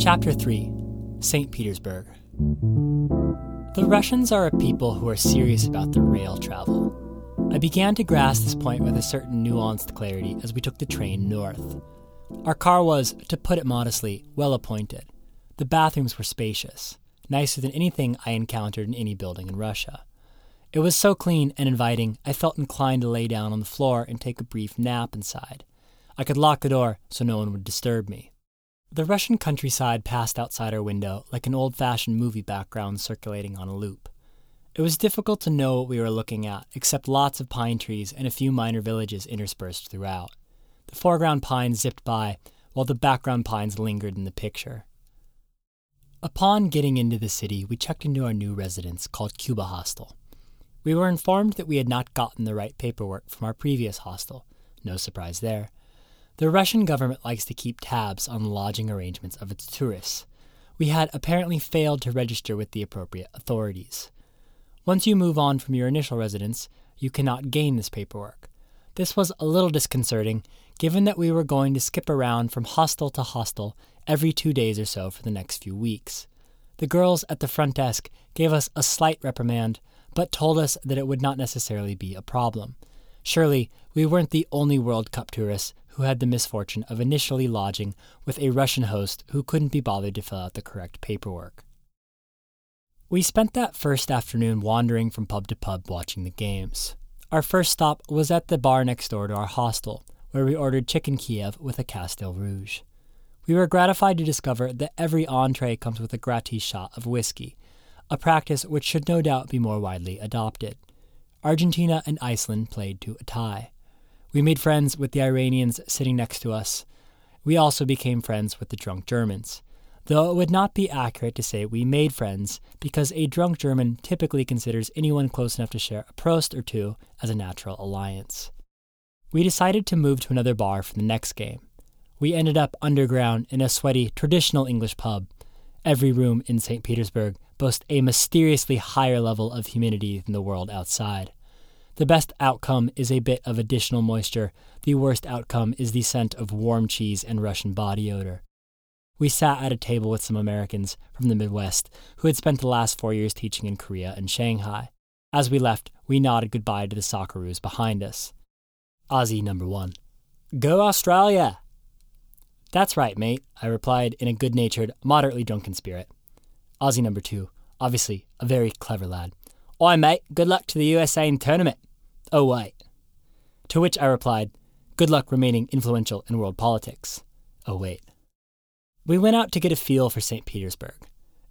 Chapter 3 St. Petersburg. The Russians are a people who are serious about their rail travel. I began to grasp this point with a certain nuanced clarity as we took the train north. Our car was, to put it modestly, well appointed. The bathrooms were spacious, nicer than anything I encountered in any building in Russia. It was so clean and inviting, I felt inclined to lay down on the floor and take a brief nap inside. I could lock the door so no one would disturb me. The Russian countryside passed outside our window like an old fashioned movie background circulating on a loop. It was difficult to know what we were looking at, except lots of pine trees and a few minor villages interspersed throughout. The foreground pines zipped by, while the background pines lingered in the picture. Upon getting into the city, we checked into our new residence called Cuba Hostel. We were informed that we had not gotten the right paperwork from our previous hostel. No surprise there. The Russian government likes to keep tabs on lodging arrangements of its tourists. We had apparently failed to register with the appropriate authorities. Once you move on from your initial residence, you cannot gain this paperwork. This was a little disconcerting, given that we were going to skip around from hostel to hostel every two days or so for the next few weeks. The girls at the front desk gave us a slight reprimand, but told us that it would not necessarily be a problem. Surely, we weren't the only World Cup tourists who had the misfortune of initially lodging with a Russian host who couldn't be bothered to fill out the correct paperwork. We spent that first afternoon wandering from pub to pub watching the games. Our first stop was at the bar next door to our hostel, where we ordered chicken Kiev with a Kasteel Rouge. We were gratified to discover that every entree comes with a gratis shot of whiskey, a practice which should no doubt be more widely adopted. Argentina and Iceland played to a tie. We made friends with the Iranians sitting next to us. We also became friends with the drunk Germans, though it would not be accurate to say we made friends, because a drunk German typically considers anyone close enough to share a Prost or two as a natural alliance. We decided to move to another bar for the next game. We ended up underground in a sweaty, traditional English pub. Every room in St. Petersburg boasts a mysteriously higher level of humidity than the world outside. The best outcome is a bit of additional moisture. The worst outcome is the scent of warm cheese and Russian body odor. We sat at a table with some Americans from the Midwest who had spent the last four years teaching in Korea and Shanghai. As we left, we nodded goodbye to the Socceroos behind us. Aussie number one. Go Australia! That's right, mate, I replied in a good natured, moderately drunken spirit. Aussie number two, obviously a very clever lad. Oi, mate, good luck to the USA in tournament. Oh, wait. To which I replied, Good luck remaining influential in world politics. Oh, wait. We went out to get a feel for St. Petersburg.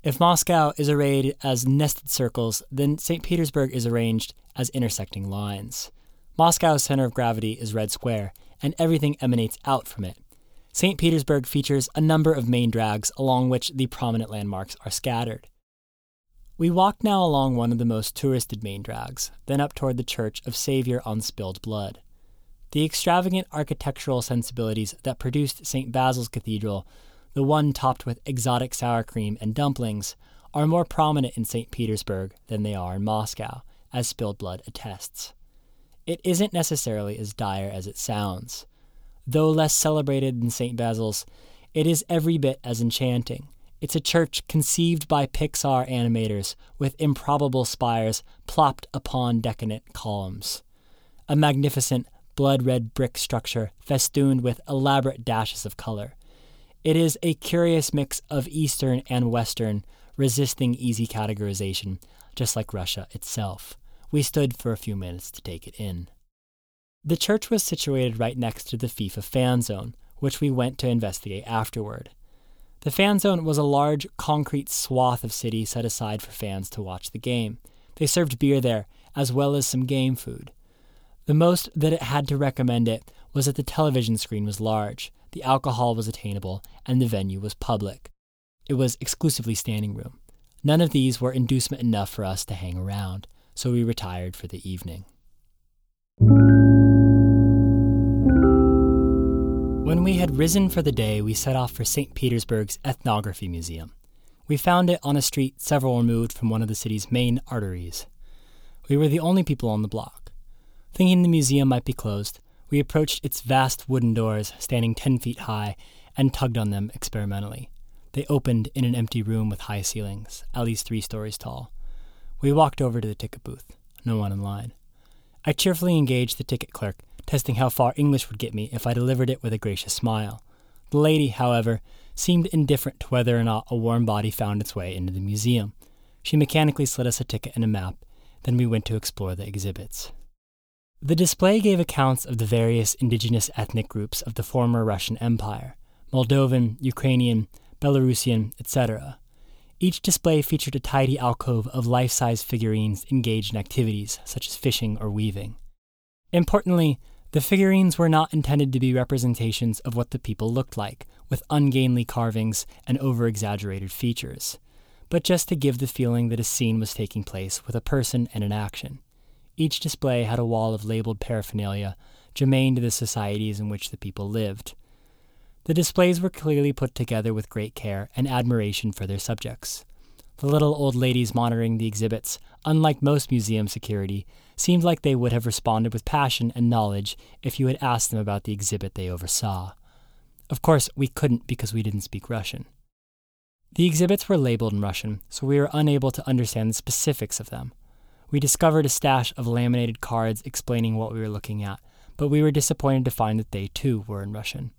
If Moscow is arrayed as nested circles, then St. Petersburg is arranged as intersecting lines. Moscow's center of gravity is Red Square, and everything emanates out from it. St. Petersburg features a number of main drags along which the prominent landmarks are scattered. We walked now along one of the most touristed main drags, then up toward the Church of Savior on Spilled Blood. The extravagant architectural sensibilities that produced St. Basil's Cathedral, the one topped with exotic sour cream and dumplings, are more prominent in St. Petersburg than they are in Moscow, as Spilled Blood attests. It isn't necessarily as dire as it sounds. Though less celebrated than St. Basil's, it is every bit as enchanting it's a church conceived by Pixar animators with improbable spires plopped upon decadent columns. A magnificent blood red brick structure festooned with elaborate dashes of color. It is a curious mix of Eastern and Western, resisting easy categorization, just like Russia itself. We stood for a few minutes to take it in. The church was situated right next to the FIFA fan zone, which we went to investigate afterward. The fan zone was a large concrete swath of city set aside for fans to watch the game. They served beer there, as well as some game food. The most that it had to recommend it was that the television screen was large, the alcohol was attainable, and the venue was public. It was exclusively standing room. None of these were inducement enough for us to hang around, so we retired for the evening. When we had risen for the day, we set off for St. Petersburg's Ethnography Museum. We found it on a street several removed from one of the city's main arteries. We were the only people on the block. Thinking the museum might be closed, we approached its vast wooden doors, standing ten feet high, and tugged on them experimentally. They opened in an empty room with high ceilings, at least three stories tall. We walked over to the ticket booth. No one in line. I cheerfully engaged the ticket clerk, testing how far English would get me if I delivered it with a gracious smile. The lady, however, seemed indifferent to whether or not a warm body found its way into the museum. She mechanically slid us a ticket and a map, then we went to explore the exhibits. The display gave accounts of the various indigenous ethnic groups of the former Russian Empire Moldovan, Ukrainian, Belarusian, etc. Each display featured a tidy alcove of life size figurines engaged in activities such as fishing or weaving. Importantly, the figurines were not intended to be representations of what the people looked like, with ungainly carvings and over exaggerated features, but just to give the feeling that a scene was taking place with a person and an action. Each display had a wall of labeled paraphernalia germane to the societies in which the people lived. The displays were clearly put together with great care and admiration for their subjects. The little old ladies monitoring the exhibits, unlike most museum security, seemed like they would have responded with passion and knowledge if you had asked them about the exhibit they oversaw. Of course, we couldn't because we didn't speak Russian. The exhibits were labeled in Russian, so we were unable to understand the specifics of them. We discovered a stash of laminated cards explaining what we were looking at, but we were disappointed to find that they too were in Russian.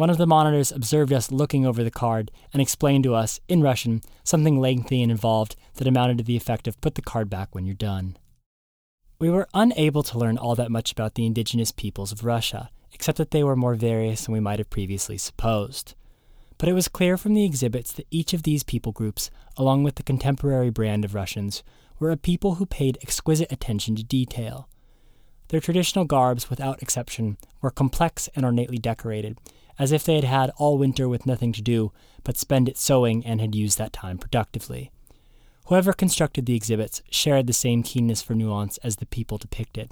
One of the monitors observed us looking over the card and explained to us, in Russian, something lengthy and involved that amounted to the effect of put the card back when you're done. We were unable to learn all that much about the indigenous peoples of Russia, except that they were more various than we might have previously supposed. But it was clear from the exhibits that each of these people groups, along with the contemporary brand of Russians, were a people who paid exquisite attention to detail. Their traditional garbs, without exception, were complex and ornately decorated, as if they had had all winter with nothing to do but spend it sewing and had used that time productively. Whoever constructed the exhibits shared the same keenness for nuance as the people depicted.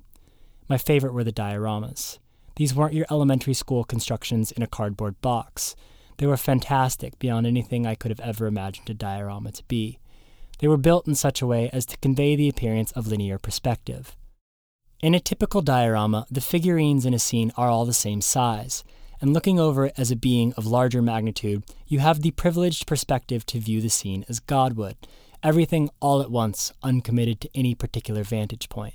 My favorite were the dioramas. These weren't your elementary school constructions in a cardboard box. They were fantastic beyond anything I could have ever imagined a diorama to be. They were built in such a way as to convey the appearance of linear perspective. In a typical diorama, the figurines in a scene are all the same size, and looking over it as a being of larger magnitude, you have the privileged perspective to view the scene as God would, everything all at once, uncommitted to any particular vantage point.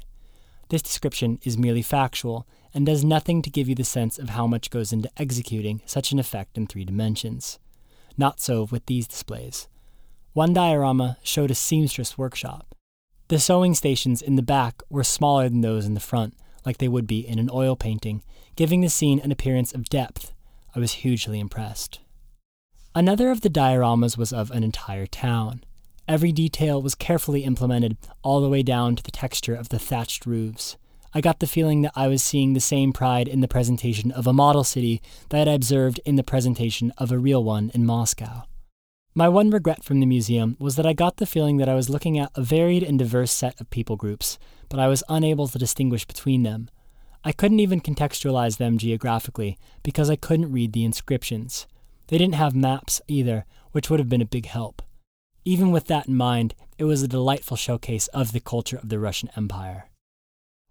This description is merely factual and does nothing to give you the sense of how much goes into executing such an effect in three dimensions. Not so with these displays. One diorama showed a seamstress workshop. The sewing stations in the back were smaller than those in the front, like they would be in an oil painting, giving the scene an appearance of depth. I was hugely impressed. Another of the dioramas was of an entire town. Every detail was carefully implemented, all the way down to the texture of the thatched roofs. I got the feeling that I was seeing the same pride in the presentation of a model city that I observed in the presentation of a real one in Moscow. My one regret from the museum was that I got the feeling that I was looking at a varied and diverse set of people groups, but I was unable to distinguish between them. I couldn't even contextualize them geographically because I couldn't read the inscriptions. They didn't have maps either, which would have been a big help. Even with that in mind, it was a delightful showcase of the culture of the Russian Empire.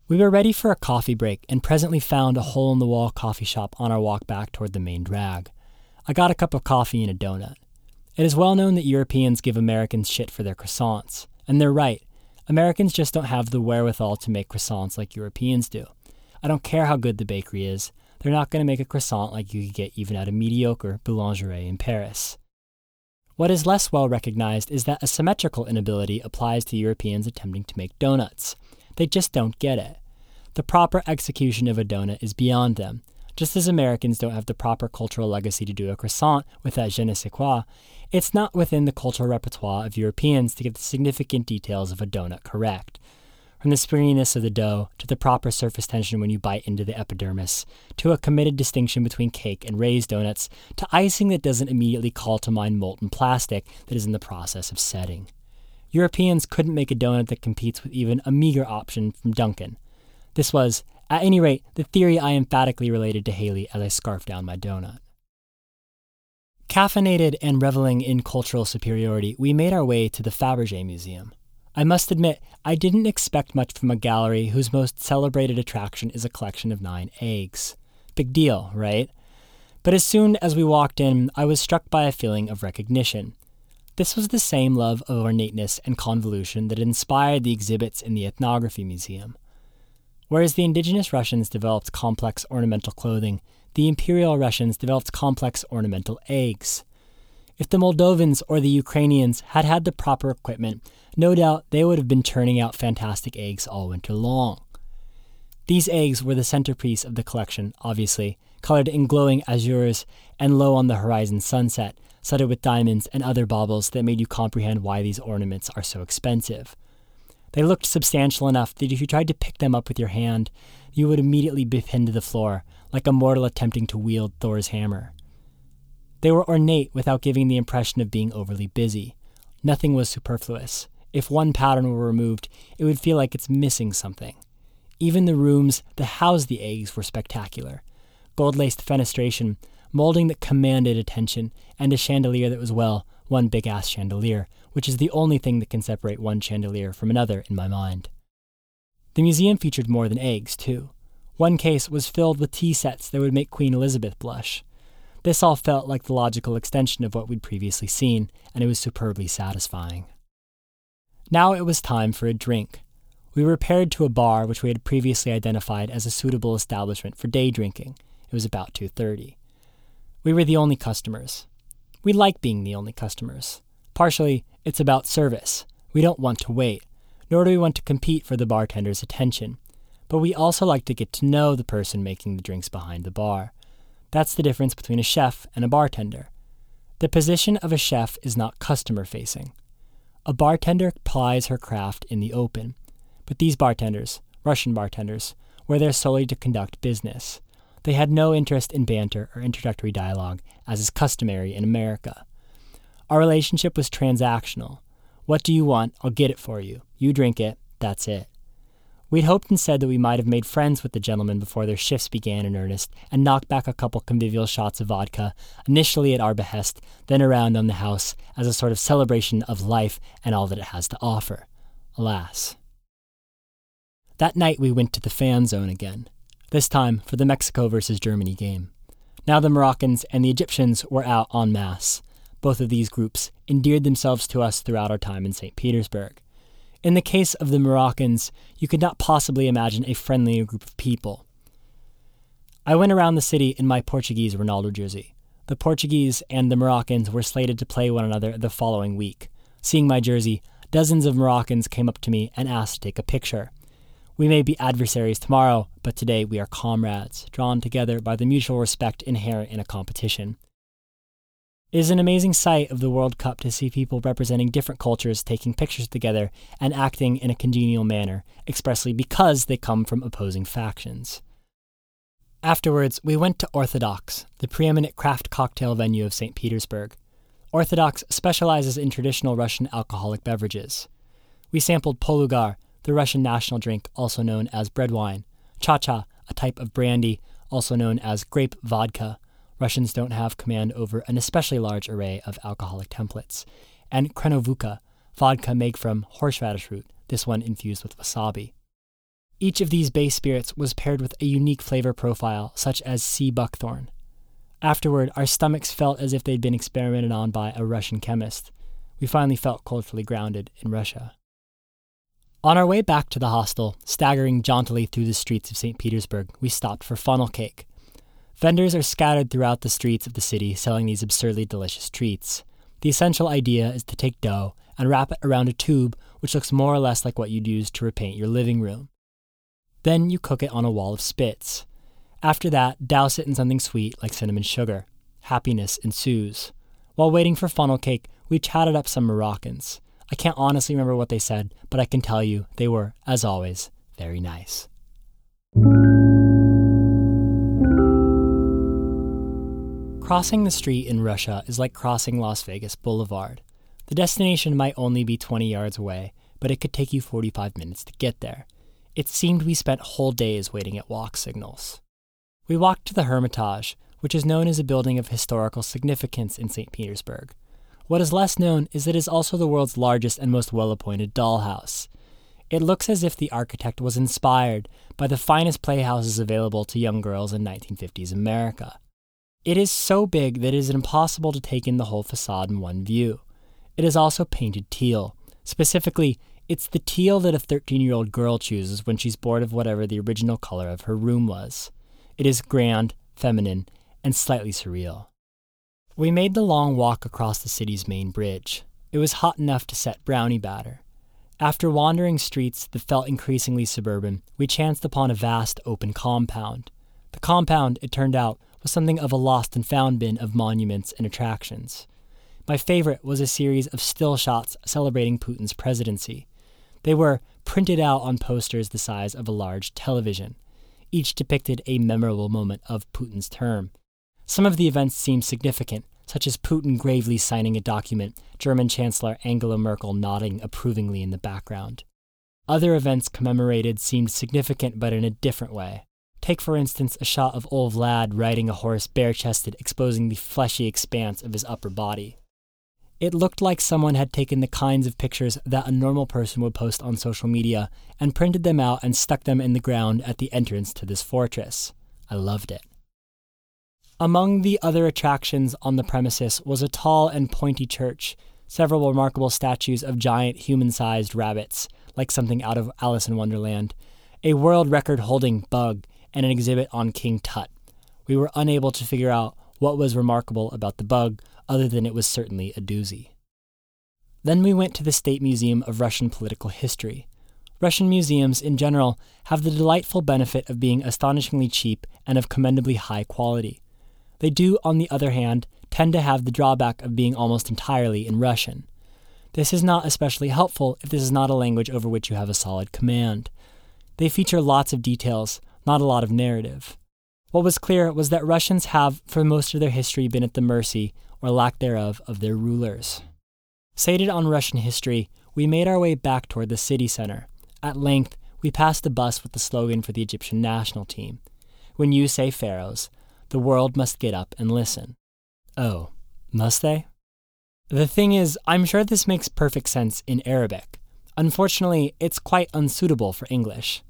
We were ready for a coffee break and presently found a hole in the wall coffee shop on our walk back toward the main drag. I got a cup of coffee and a donut. It is well known that Europeans give Americans shit for their croissants, and they're right. Americans just don't have the wherewithal to make croissants like Europeans do. I don't care how good the bakery is, they're not going to make a croissant like you could get even at a mediocre boulangerie in Paris. What is less well recognized is that a symmetrical inability applies to Europeans attempting to make donuts. They just don't get it. The proper execution of a donut is beyond them, just as Americans don't have the proper cultural legacy to do a croissant with that je ne sais quoi, it's not within the cultural repertoire of Europeans to get the significant details of a donut correct. From the springiness of the dough, to the proper surface tension when you bite into the epidermis, to a committed distinction between cake and raised donuts, to icing that doesn't immediately call to mind molten plastic that is in the process of setting. Europeans couldn't make a donut that competes with even a meager option from Dunkin'. This was, at any rate, the theory I emphatically related to Haley as I scarfed down my donut. Caffeinated and reveling in cultural superiority, we made our way to the Fabergé Museum. I must admit, I didn't expect much from a gallery whose most celebrated attraction is a collection of nine eggs. Big deal, right? But as soon as we walked in, I was struck by a feeling of recognition. This was the same love of ornateness and convolution that inspired the exhibits in the Ethnography Museum. Whereas the indigenous Russians developed complex ornamental clothing, the Imperial Russians developed complex ornamental eggs. If the Moldovans or the Ukrainians had had the proper equipment, no doubt they would have been turning out fantastic eggs all winter long. These eggs were the centerpiece of the collection, obviously, colored in glowing azures and low on the horizon sunset, studded with diamonds and other baubles that made you comprehend why these ornaments are so expensive. They looked substantial enough that if you tried to pick them up with your hand, you would immediately be pinned to the floor, like a mortal attempting to wield Thor's hammer. They were ornate without giving the impression of being overly busy. Nothing was superfluous. If one pattern were removed, it would feel like it's missing something. Even the rooms that housed the eggs were spectacular. Gold laced fenestration, molding that commanded attention, and a chandelier that was, well, one big ass chandelier, which is the only thing that can separate one chandelier from another in my mind. The museum featured more than eggs, too. One case was filled with tea sets that would make Queen Elizabeth blush. This all felt like the logical extension of what we'd previously seen, and it was superbly satisfying. Now it was time for a drink. We repaired to a bar which we had previously identified as a suitable establishment for day drinking. It was about 2:30. We were the only customers. We like being the only customers. Partially, it's about service. We don't want to wait, nor do we want to compete for the bartender's attention. But we also like to get to know the person making the drinks behind the bar. That's the difference between a chef and a bartender. The position of a chef is not customer facing. A bartender plies her craft in the open, but these bartenders, Russian bartenders, were there solely to conduct business. They had no interest in banter or introductory dialogue, as is customary in America. Our relationship was transactional. What do you want? I'll get it for you. You drink it. That's it. We'd hoped and said that we might have made friends with the gentlemen before their shifts began in earnest and knocked back a couple convivial shots of vodka, initially at our behest, then around on the house as a sort of celebration of life and all that it has to offer. Alas. That night we went to the fan zone again, this time for the Mexico versus Germany game. Now the Moroccans and the Egyptians were out en masse. Both of these groups endeared themselves to us throughout our time in St. Petersburg. In the case of the Moroccans, you could not possibly imagine a friendlier group of people. I went around the city in my Portuguese Ronaldo jersey. The Portuguese and the Moroccans were slated to play one another the following week. Seeing my jersey, dozens of Moroccans came up to me and asked to take a picture. We may be adversaries tomorrow, but today we are comrades, drawn together by the mutual respect inherent in a competition. It is an amazing sight of the World Cup to see people representing different cultures taking pictures together and acting in a congenial manner, expressly because they come from opposing factions. Afterwards, we went to Orthodox, the preeminent craft cocktail venue of St. Petersburg. Orthodox specializes in traditional Russian alcoholic beverages. We sampled polugar, the Russian national drink also known as bread wine, cha cha, a type of brandy also known as grape vodka, Russians don't have command over an especially large array of alcoholic templates. And Khrenovukha, vodka made from horseradish root, this one infused with wasabi. Each of these base spirits was paired with a unique flavor profile, such as sea buckthorn. Afterward, our stomachs felt as if they'd been experimented on by a Russian chemist. We finally felt culturally grounded in Russia. On our way back to the hostel, staggering jauntily through the streets of St. Petersburg, we stopped for funnel cake, Vendors are scattered throughout the streets of the city selling these absurdly delicious treats. The essential idea is to take dough and wrap it around a tube which looks more or less like what you'd use to repaint your living room. Then you cook it on a wall of spits. After that, douse it in something sweet like cinnamon sugar. Happiness ensues. While waiting for funnel cake, we chatted up some Moroccans. I can't honestly remember what they said, but I can tell you they were, as always, very nice. Crossing the street in Russia is like crossing Las Vegas Boulevard. The destination might only be 20 yards away, but it could take you 45 minutes to get there. It seemed we spent whole days waiting at walk signals. We walked to the Hermitage, which is known as a building of historical significance in St. Petersburg. What is less known is that it is also the world's largest and most well appointed dollhouse. It looks as if the architect was inspired by the finest playhouses available to young girls in 1950s America. It is so big that it is impossible to take in the whole facade in one view. It is also painted teal. Specifically, it's the teal that a 13 year old girl chooses when she's bored of whatever the original color of her room was. It is grand, feminine, and slightly surreal. We made the long walk across the city's main bridge. It was hot enough to set brownie batter. After wandering streets that felt increasingly suburban, we chanced upon a vast open compound. The compound, it turned out, was something of a lost and found bin of monuments and attractions. My favorite was a series of still shots celebrating Putin's presidency. They were printed out on posters the size of a large television. Each depicted a memorable moment of Putin's term. Some of the events seemed significant, such as Putin gravely signing a document, German Chancellor Angela Merkel nodding approvingly in the background. Other events commemorated seemed significant but in a different way. Take, for instance, a shot of old Vlad riding a horse bare chested, exposing the fleshy expanse of his upper body. It looked like someone had taken the kinds of pictures that a normal person would post on social media and printed them out and stuck them in the ground at the entrance to this fortress. I loved it. Among the other attractions on the premises was a tall and pointy church, several remarkable statues of giant human sized rabbits, like something out of Alice in Wonderland, a world record holding bug, and an exhibit on King Tut. We were unable to figure out what was remarkable about the bug other than it was certainly a doozy. Then we went to the State Museum of Russian Political History. Russian museums, in general, have the delightful benefit of being astonishingly cheap and of commendably high quality. They do, on the other hand, tend to have the drawback of being almost entirely in Russian. This is not especially helpful if this is not a language over which you have a solid command. They feature lots of details, not a lot of narrative. What was clear was that Russians have, for most of their history, been at the mercy or lack thereof of their rulers. Sated on Russian history, we made our way back toward the city center. At length, we passed the bus with the slogan for the Egyptian national team When you say pharaohs, the world must get up and listen. Oh, must they? The thing is, I'm sure this makes perfect sense in Arabic. Unfortunately, it's quite unsuitable for English.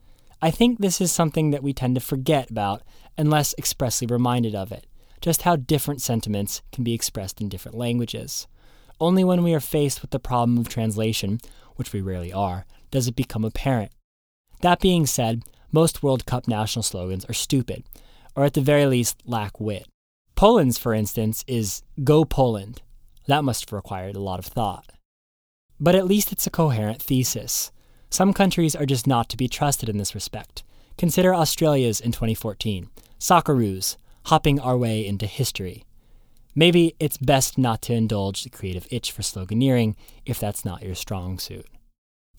I think this is something that we tend to forget about unless expressly reminded of it just how different sentiments can be expressed in different languages. Only when we are faced with the problem of translation, which we rarely are, does it become apparent. That being said, most World Cup national slogans are stupid, or at the very least lack wit. Poland's, for instance, is Go Poland. That must have required a lot of thought. But at least it's a coherent thesis. Some countries are just not to be trusted in this respect. Consider Australia's in 2014. Socceroos, hopping our way into history. Maybe it's best not to indulge the creative itch for sloganeering if that's not your strong suit.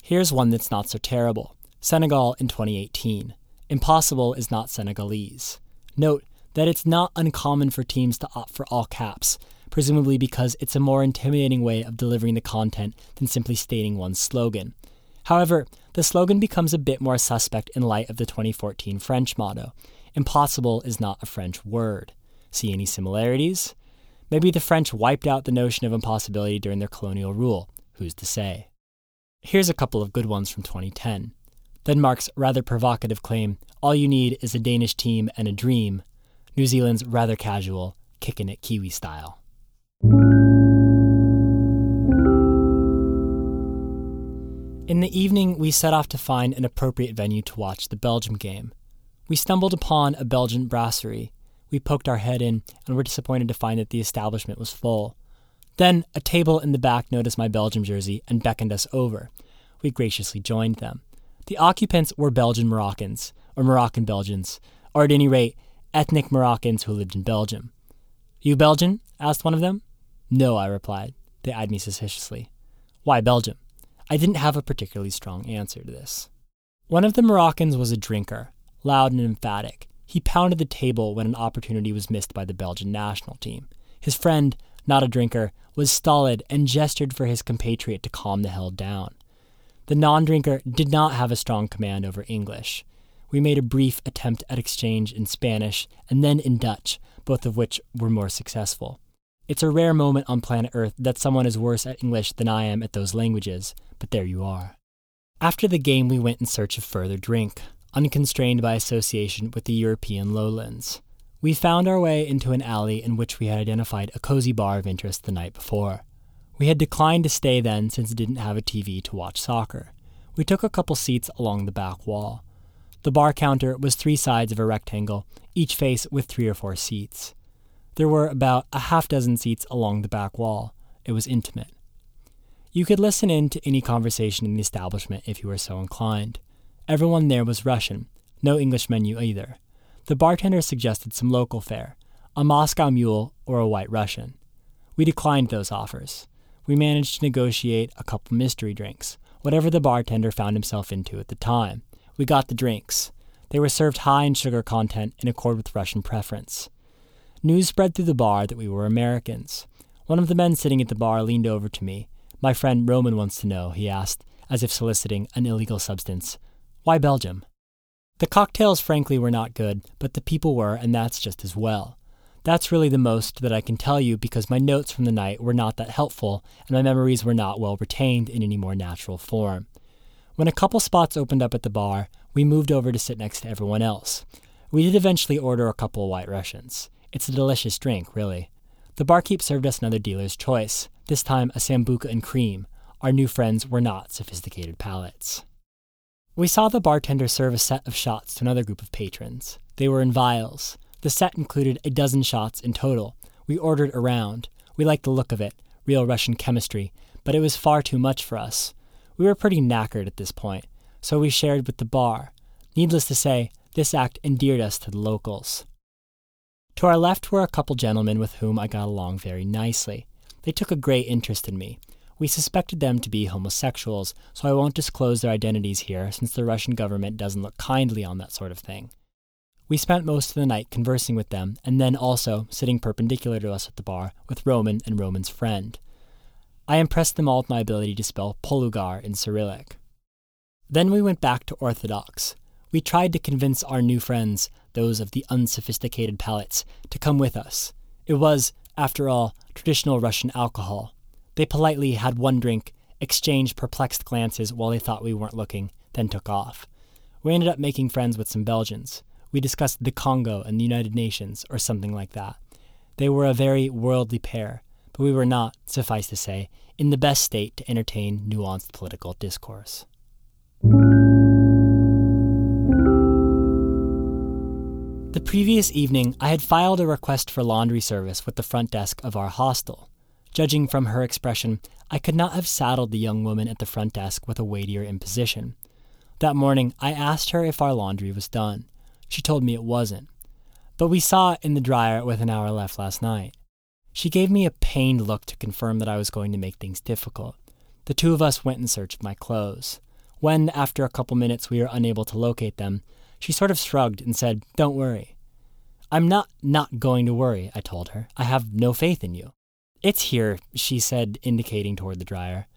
Here's one that's not so terrible Senegal in 2018. Impossible is not Senegalese. Note that it's not uncommon for teams to opt for all caps, presumably because it's a more intimidating way of delivering the content than simply stating one's slogan. However, the slogan becomes a bit more suspect in light of the 2014 French motto, Impossible is not a French word. See any similarities? Maybe the French wiped out the notion of impossibility during their colonial rule. Who's to say? Here's a couple of good ones from 2010. Denmark's rather provocative claim, All you need is a Danish team and a dream. New Zealand's rather casual, kicking it Kiwi style. In the evening, we set off to find an appropriate venue to watch the Belgium game. We stumbled upon a Belgian brasserie. We poked our head in and were disappointed to find that the establishment was full. Then a table in the back noticed my Belgium jersey and beckoned us over. We graciously joined them. The occupants were Belgian Moroccans, or Moroccan Belgians, or at any rate, ethnic Moroccans who lived in Belgium. You Belgian? asked one of them. No, I replied. They eyed me suspiciously. Why Belgium? I didn't have a particularly strong answer to this. One of the Moroccans was a drinker, loud and emphatic. He pounded the table when an opportunity was missed by the Belgian national team. His friend, not a drinker, was stolid and gestured for his compatriot to calm the hell down. The non drinker did not have a strong command over English. We made a brief attempt at exchange in Spanish and then in Dutch, both of which were more successful. It's a rare moment on planet Earth that someone is worse at English than I am at those languages, but there you are. After the game, we went in search of further drink unconstrained by association with the European lowlands. We found our way into an alley in which we had identified a cozy bar of interest the night before. We had declined to stay then since it didn't have a TV to watch soccer. We took a couple seats along the back wall. The bar counter was three sides of a rectangle, each face with three or four seats. There were about a half dozen seats along the back wall. It was intimate. You could listen in to any conversation in the establishment if you were so inclined. Everyone there was Russian, no English menu either. The bartender suggested some local fare a Moscow mule or a white Russian. We declined those offers. We managed to negotiate a couple mystery drinks, whatever the bartender found himself into at the time. We got the drinks. They were served high in sugar content in accord with Russian preference. News spread through the bar that we were Americans. One of the men sitting at the bar leaned over to me. My friend Roman wants to know, he asked, as if soliciting an illegal substance. Why Belgium? The cocktails, frankly, were not good, but the people were, and that's just as well. That's really the most that I can tell you because my notes from the night were not that helpful, and my memories were not well retained in any more natural form. When a couple spots opened up at the bar, we moved over to sit next to everyone else. We did eventually order a couple of white Russians. It's a delicious drink, really. The barkeep served us another dealer's choice, this time a sambuca and cream. Our new friends were not sophisticated palates. We saw the bartender serve a set of shots to another group of patrons. They were in vials. The set included a dozen shots in total. We ordered a round. We liked the look of it, real Russian chemistry, but it was far too much for us. We were pretty knackered at this point, so we shared with the bar. Needless to say, this act endeared us to the locals. To our left were a couple gentlemen with whom I got along very nicely. They took a great interest in me. We suspected them to be homosexuals, so I won't disclose their identities here since the Russian government doesn't look kindly on that sort of thing. We spent most of the night conversing with them, and then also sitting perpendicular to us at the bar with Roman and Roman's friend. I impressed them all with my ability to spell Polugar in Cyrillic. Then we went back to Orthodox. We tried to convince our new friends, those of the unsophisticated palates, to come with us. It was, after all, traditional Russian alcohol, they politely had one drink, exchanged perplexed glances while they thought we weren't looking, then took off. We ended up making friends with some Belgians. We discussed the Congo and the United Nations, or something like that. They were a very worldly pair, but we were not, suffice to say, in the best state to entertain nuanced political discourse. The previous evening, I had filed a request for laundry service with the front desk of our hostel. Judging from her expression, I could not have saddled the young woman at the front desk with a weightier imposition. That morning, I asked her if our laundry was done. She told me it wasn't. But we saw it in the dryer with an hour left last night. She gave me a pained look to confirm that I was going to make things difficult. The two of us went in search of my clothes. When, after a couple minutes, we were unable to locate them, she sort of shrugged and said, Don't worry. I'm not not going to worry, I told her. I have no faith in you. It's here, she said, indicating toward the dryer.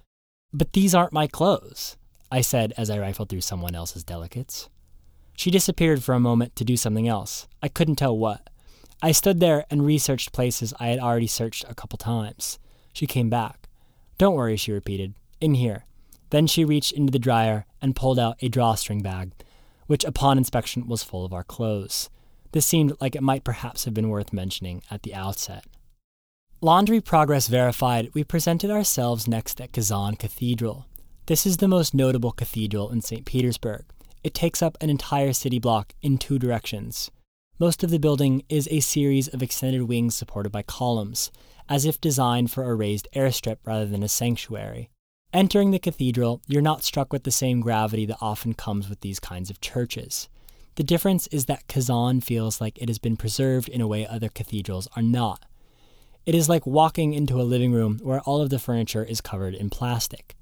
But these aren't my clothes, I said as I rifled through someone else's delicates. She disappeared for a moment to do something else. I couldn't tell what. I stood there and researched places I had already searched a couple times. She came back. Don't worry, she repeated. In here. Then she reached into the dryer and pulled out a drawstring bag, which upon inspection was full of our clothes. This seemed like it might perhaps have been worth mentioning at the outset. Laundry progress verified, we presented ourselves next at Kazan Cathedral. This is the most notable cathedral in St. Petersburg. It takes up an entire city block in two directions. Most of the building is a series of extended wings supported by columns, as if designed for a raised airstrip rather than a sanctuary. Entering the cathedral, you're not struck with the same gravity that often comes with these kinds of churches. The difference is that Kazan feels like it has been preserved in a way other cathedrals are not. It is like walking into a living room where all of the furniture is covered in plastic.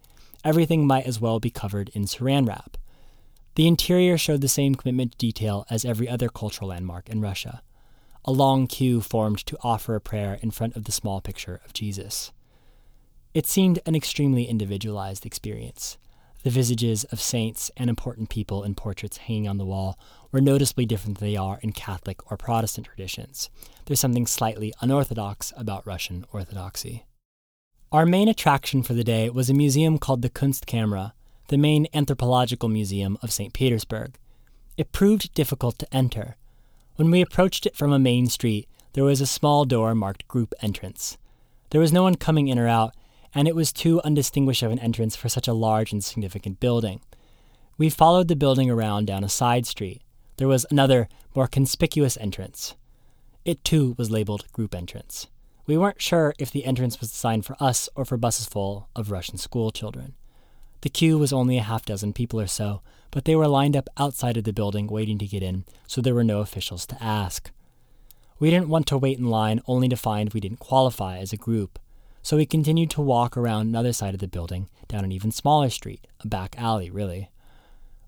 Everything might as well be covered in saran wrap. The interior showed the same commitment to detail as every other cultural landmark in Russia. A long queue formed to offer a prayer in front of the small picture of Jesus. It seemed an extremely individualized experience. The visages of saints and important people in portraits hanging on the wall were noticeably different than they are in Catholic or Protestant traditions. There's something slightly unorthodox about Russian Orthodoxy. Our main attraction for the day was a museum called the Kunstkamera, the main anthropological museum of St. Petersburg. It proved difficult to enter. When we approached it from a main street, there was a small door marked Group Entrance. There was no one coming in or out, and it was too undistinguished of an entrance for such a large and significant building. We followed the building around down a side street. There was another, more conspicuous entrance. It too was labeled Group Entrance. We weren't sure if the entrance was designed for us or for buses full of Russian school children. The queue was only a half dozen people or so, but they were lined up outside of the building waiting to get in, so there were no officials to ask. We didn't want to wait in line only to find we didn't qualify as a group, so we continued to walk around another side of the building, down an even smaller street, a back alley, really.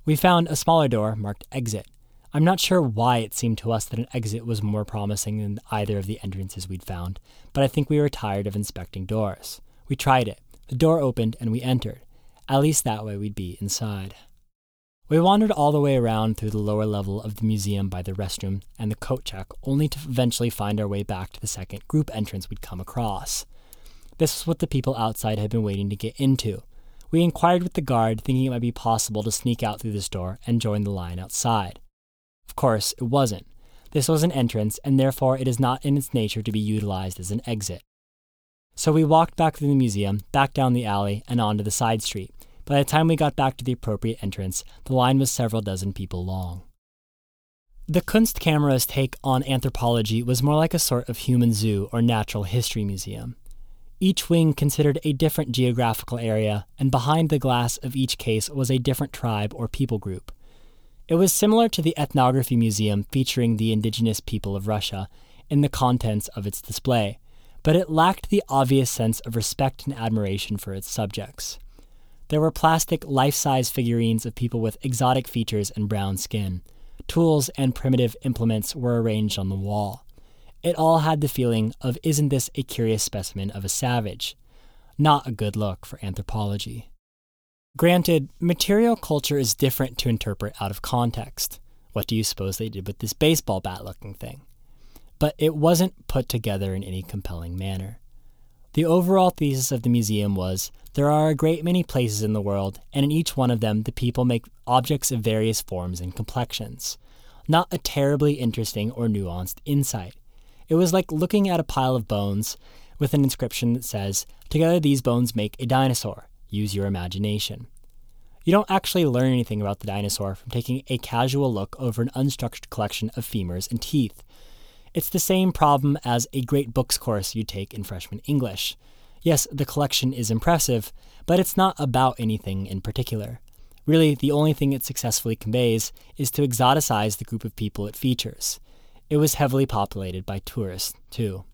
We found a smaller door marked Exit. I'm not sure why it seemed to us that an exit was more promising than either of the entrances we'd found, but I think we were tired of inspecting doors. We tried it. The door opened and we entered. At least that way we'd be inside. We wandered all the way around through the lower level of the museum by the restroom and the coat check, only to eventually find our way back to the second group entrance we'd come across. This was what the people outside had been waiting to get into. We inquired with the guard, thinking it might be possible to sneak out through this door and join the line outside. Of course, it wasn't. This was an entrance, and therefore it is not in its nature to be utilized as an exit. So we walked back through the museum, back down the alley, and onto the side street. By the time we got back to the appropriate entrance, the line was several dozen people long. The Kunstkamera's take on anthropology was more like a sort of human zoo or natural history museum. Each wing considered a different geographical area, and behind the glass of each case was a different tribe or people group. It was similar to the Ethnography Museum featuring the indigenous people of Russia in the contents of its display, but it lacked the obvious sense of respect and admiration for its subjects. There were plastic, life size figurines of people with exotic features and brown skin. Tools and primitive implements were arranged on the wall. It all had the feeling of, isn't this a curious specimen of a savage? Not a good look for anthropology. Granted, material culture is different to interpret out of context. What do you suppose they did with this baseball bat looking thing? but it wasn't put together in any compelling manner. The overall thesis of the museum was there are a great many places in the world, and in each one of them, the people make objects of various forms and complexions. Not a terribly interesting or nuanced insight. It was like looking at a pile of bones with an inscription that says, Together these bones make a dinosaur. Use your imagination. You don't actually learn anything about the dinosaur from taking a casual look over an unstructured collection of femurs and teeth. It's the same problem as a great books course you take in freshman English. Yes, the collection is impressive, but it's not about anything in particular. Really, the only thing it successfully conveys is to exoticize the group of people it features. It was heavily populated by tourists, too.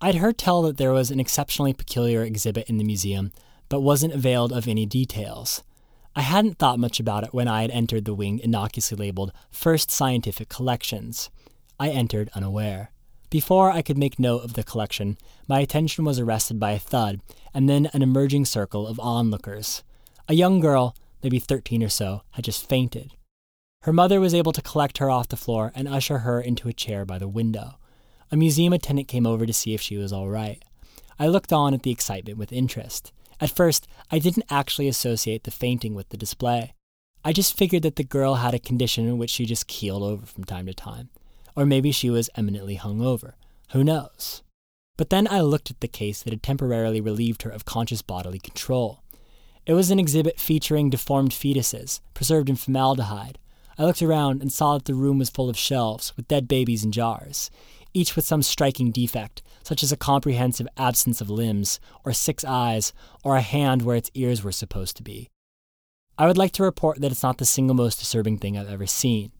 I'd heard tell that there was an exceptionally peculiar exhibit in the museum, but wasn't availed of any details. I hadn't thought much about it when I had entered the wing innocuously labeled First Scientific Collections. I entered unaware. Before I could make note of the collection, my attention was arrested by a thud and then an emerging circle of onlookers. A young girl, maybe 13 or so, had just fainted. Her mother was able to collect her off the floor and usher her into a chair by the window. A museum attendant came over to see if she was all right. I looked on at the excitement with interest. At first, I didn't actually associate the fainting with the display. I just figured that the girl had a condition in which she just keeled over from time to time. Or maybe she was eminently hungover. Who knows? But then I looked at the case that had temporarily relieved her of conscious bodily control. It was an exhibit featuring deformed fetuses, preserved in formaldehyde. I looked around and saw that the room was full of shelves with dead babies in jars, each with some striking defect, such as a comprehensive absence of limbs, or six eyes, or a hand where its ears were supposed to be. I would like to report that it's not the single most disturbing thing I've ever seen,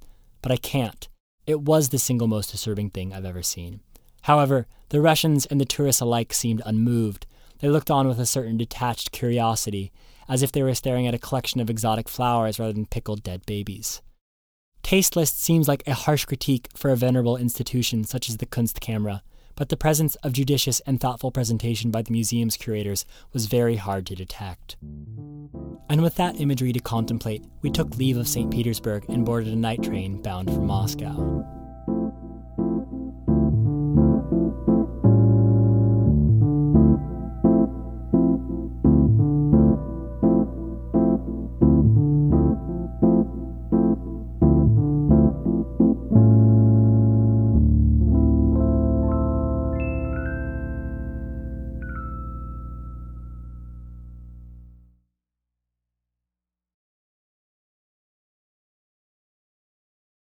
but I can't it was the single most disturbing thing I've ever seen. However, the Russians and the tourists alike seemed unmoved. They looked on with a certain detached curiosity, as if they were staring at a collection of exotic flowers rather than pickled dead babies. Tasteless seems like a harsh critique for a venerable institution such as the Kunstkamera, but the presence of judicious and thoughtful presentation by the museum's curators was very hard to detect. And with that imagery to contemplate, we took leave of St. Petersburg and boarded a night train bound for Moscow.